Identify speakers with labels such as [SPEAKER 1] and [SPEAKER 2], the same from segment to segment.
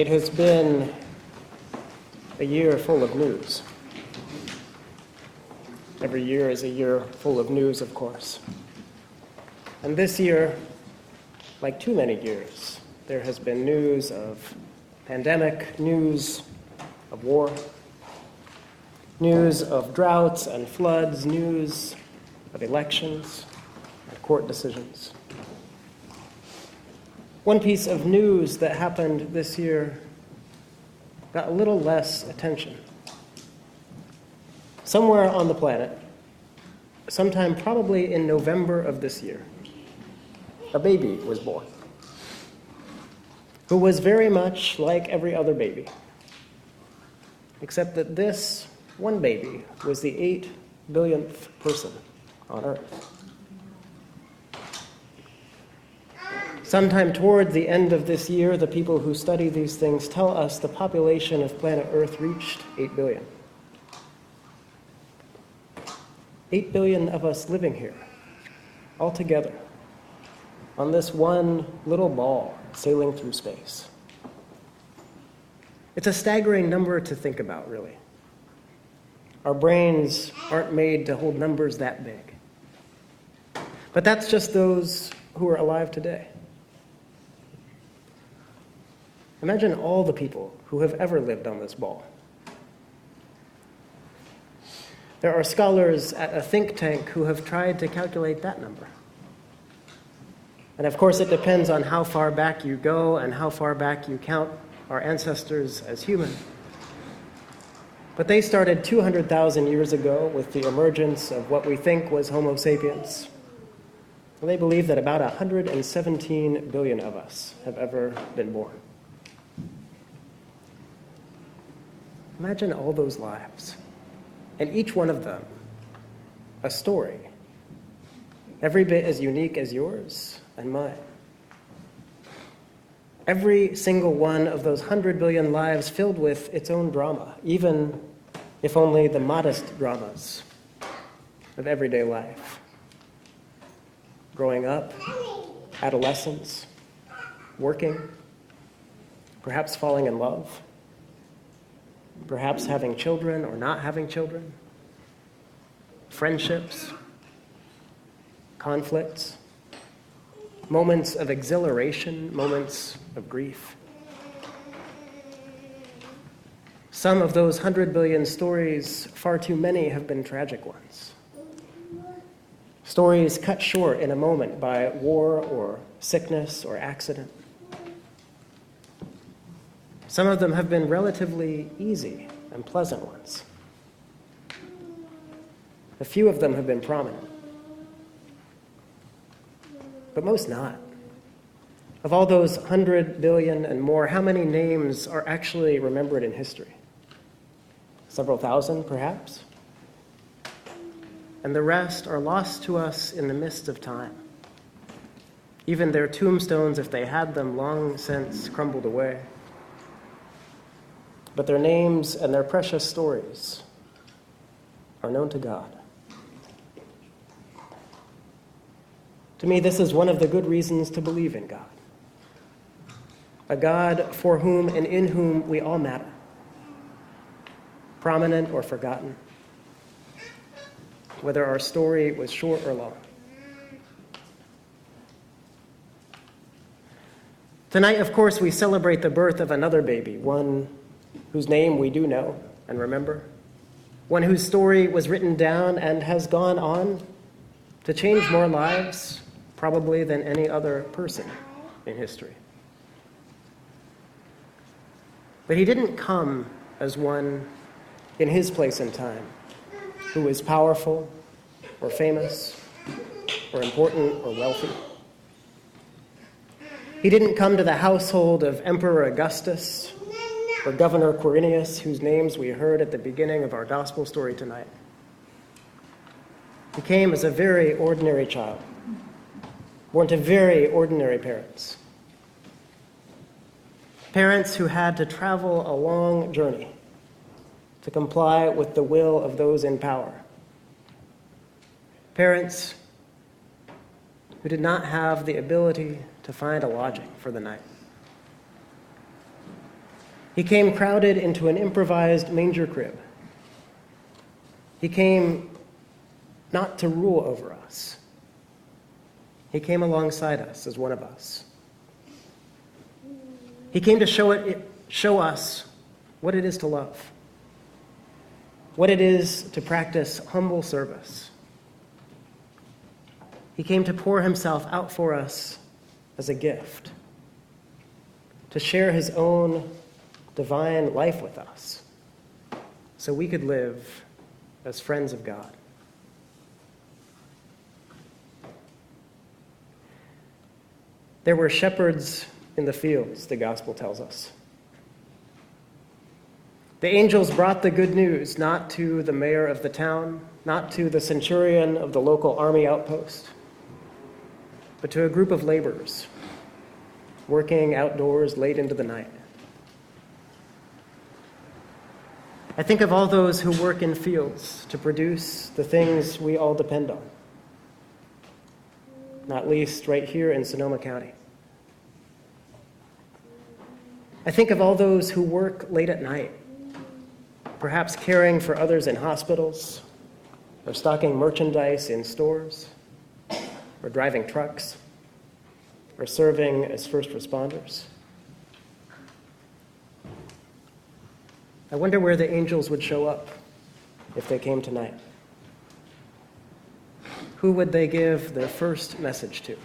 [SPEAKER 1] It has been a year full of news. Every year is a year full of news, of course. And this year, like too many years, there has been news of pandemic, news of war, news of droughts and floods, news of elections and court decisions. One piece of news that happened this year got a little less attention. Somewhere on the planet, sometime probably in November of this year, a baby was born who was very much like every other baby, except that this one baby was the eight billionth person on Earth. Sometime toward the end of this year, the people who study these things tell us the population of planet Earth reached 8 billion. 8 billion of us living here, all together, on this one little ball sailing through space. It's a staggering number to think about, really. Our brains aren't made to hold numbers that big. But that's just those who are alive today. Imagine all the people who have ever lived on this ball. There are scholars at a think tank who have tried to calculate that number. And of course, it depends on how far back you go and how far back you count our ancestors as human. But they started 200,000 years ago with the emergence of what we think was Homo sapiens. And they believe that about 117 billion of us have ever been born. Imagine all those lives, and each one of them a story, every bit as unique as yours and mine. Every single one of those hundred billion lives filled with its own drama, even if only the modest dramas of everyday life. Growing up, adolescence, working, perhaps falling in love perhaps having children or not having children, friendships, conflicts, moments of exhilaration, moments of grief. Some of those hundred billion stories, far too many, have been tragic ones. Stories cut short in a moment by war or sickness or accident. Some of them have been relatively easy and pleasant ones. A few of them have been prominent, but most not. Of all those hundred billion and more, how many names are actually remembered in history? Several thousand, perhaps? And the rest are lost to us in the mist of time. Even their tombstones, if they had them, long since crumbled away but their names and their precious stories are known to God. To me, this is one of the good reasons to believe in God. A God for whom and in whom we all matter, prominent or forgotten, whether our story was short or long. Tonight, of course, we celebrate the birth of another baby, one whose name we do know and remember, one whose story was written down and has gone on to change more lives, probably, than any other person in history. But he didn't come as one in his place and time who was powerful or famous or important or wealthy. He didn't come to the household of Emperor Augustus or Governor Quirinius, whose names we heard at the beginning of our gospel story tonight. He came as a very ordinary child, born to very ordinary parents. Parents who had to travel a long journey to comply with the will of those in power. Parents who did not have the ability to find a lodging for the night. He came crowded into an improvised manger crib. He came not to rule over us. He came alongside us as one of us. He came to show, it, show us what it is to love, what it is to practice humble service. He came to pour himself out for us as a gift, to share his own divine life with us, so we could live as friends of God. There were shepherds in the fields, the gospel tells us. The angels brought the good news not to the mayor of the town, not to the centurion of the local army outpost, but to a group of laborers working outdoors late into the night. I think of all those who work in fields to produce the things we all depend on, not least right here in Sonoma County. I think of all those who work late at night, perhaps caring for others in hospitals, or stocking merchandise in stores, or driving trucks, or serving as first responders. I wonder where the angels would show up if they came tonight. Who would they give their first message to?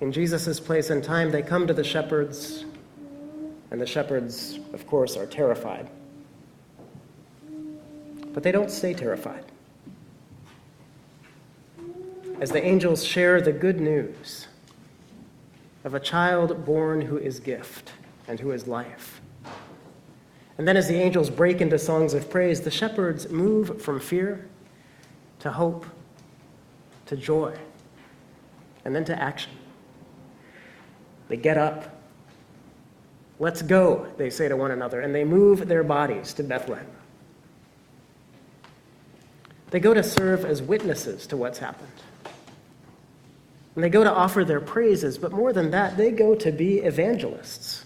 [SPEAKER 1] In Jesus' place and time, they come to the shepherds, and the shepherds, of course, are terrified. But they don't stay terrified. As the angels share the good news of a child born who is gift and who is life. And then, as the angels break into songs of praise, the shepherds move from fear to hope to joy and then to action. They get up. Let's go, they say to one another, and they move their bodies to Bethlehem. They go to serve as witnesses to what's happened. And they go to offer their praises, but more than that, they go to be evangelists.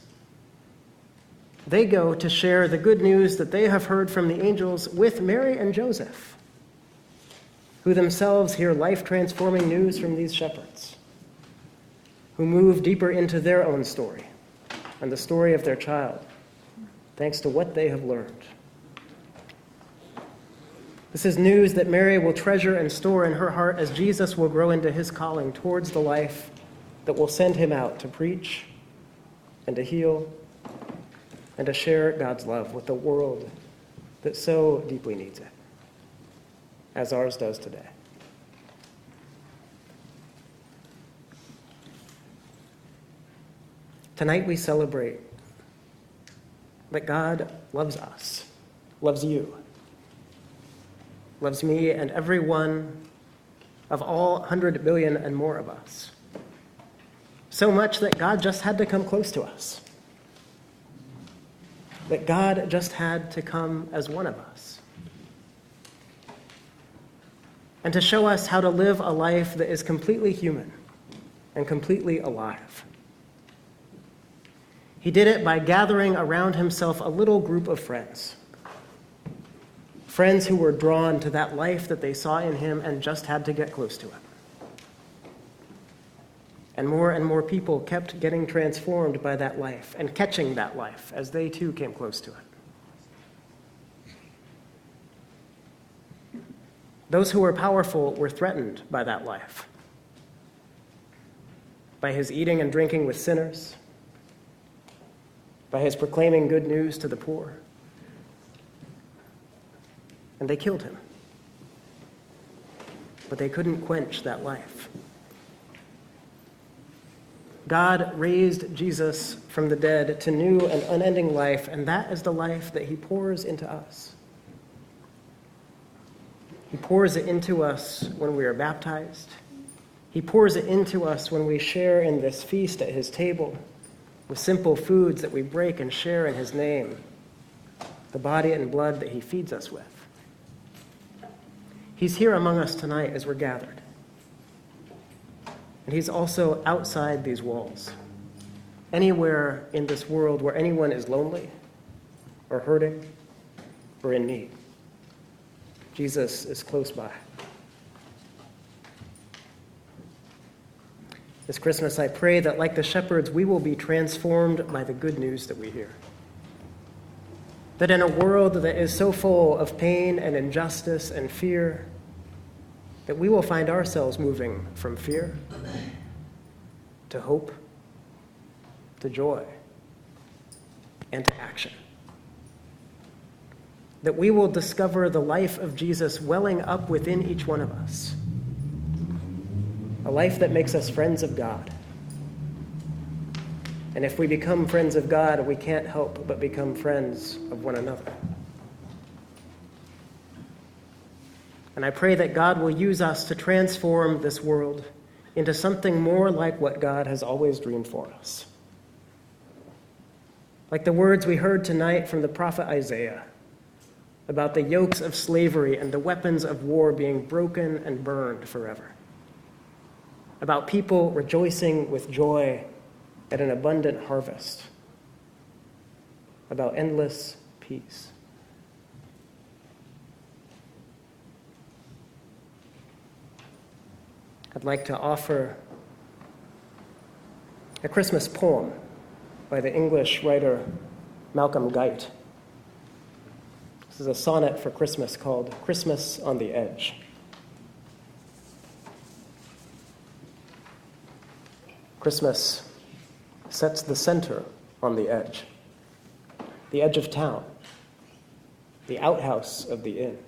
[SPEAKER 1] They go to share the good news that they have heard from the angels with Mary and Joseph, who themselves hear life transforming news from these shepherds who move deeper into their own story and the story of their child, thanks to what they have learned. This is news that Mary will treasure and store in her heart as Jesus will grow into his calling towards the life that will send him out to preach and to heal and to share God's love with the world that so deeply needs it, as ours does today. Tonight we celebrate that God loves us, loves you, loves me and every one of all hundred billion and more of us. So much that God just had to come close to us. That God just had to come as one of us. And to show us how to live a life that is completely human and completely alive. He did it by gathering around himself a little group of friends. Friends who were drawn to that life that they saw in him and just had to get close to it. And more and more people kept getting transformed by that life and catching that life as they too came close to it. Those who were powerful were threatened by that life, by his eating and drinking with sinners by his proclaiming good news to the poor. And they killed him. But they couldn't quench that life. God raised Jesus from the dead to new and unending life, and that is the life that he pours into us. He pours it into us when we are baptized. He pours it into us when we share in this feast at his table with simple foods that we break and share in His name, the body and blood that He feeds us with. He's here among us tonight as we're gathered. And He's also outside these walls, anywhere in this world where anyone is lonely or hurting or in need. Jesus is close by. This Christmas, I pray that, like the shepherds, we will be transformed by the good news that we hear. That in a world that is so full of pain and injustice and fear, that we will find ourselves moving from fear to hope to joy and to action. That we will discover the life of Jesus welling up within each one of us. A life that makes us friends of God. And if we become friends of God, we can't help but become friends of one another. And I pray that God will use us to transform this world into something more like what God has always dreamed for us. Like the words we heard tonight from the prophet Isaiah about the yokes of slavery and the weapons of war being broken and burned forever. About people rejoicing with joy at an abundant harvest. About endless peace. I'd like to offer a Christmas poem by the English writer Malcolm Guite. This is a sonnet for Christmas called Christmas on the Edge. Christmas sets the center on the edge, the edge of town, the outhouse of the inn,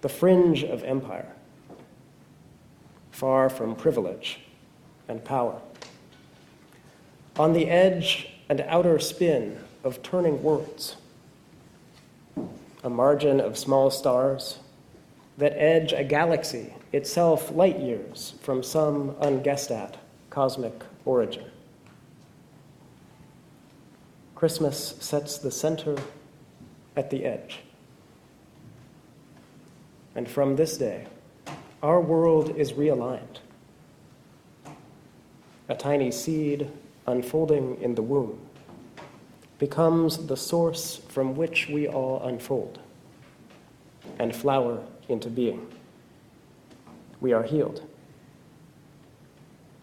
[SPEAKER 1] the fringe of empire, far from privilege and power. On the edge and outer spin of turning worlds, a margin of small stars that edge a galaxy itself light years from some unguessed at cosmic origin. Christmas sets the center at the edge. And from this day, our world is realigned. A tiny seed unfolding in the womb, becomes the source from which we all unfold and flower into being. We are healed.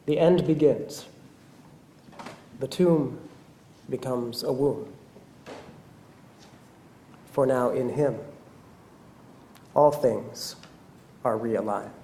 [SPEAKER 1] The end begins. The tomb becomes a womb. For now, in Him, all things are realigned.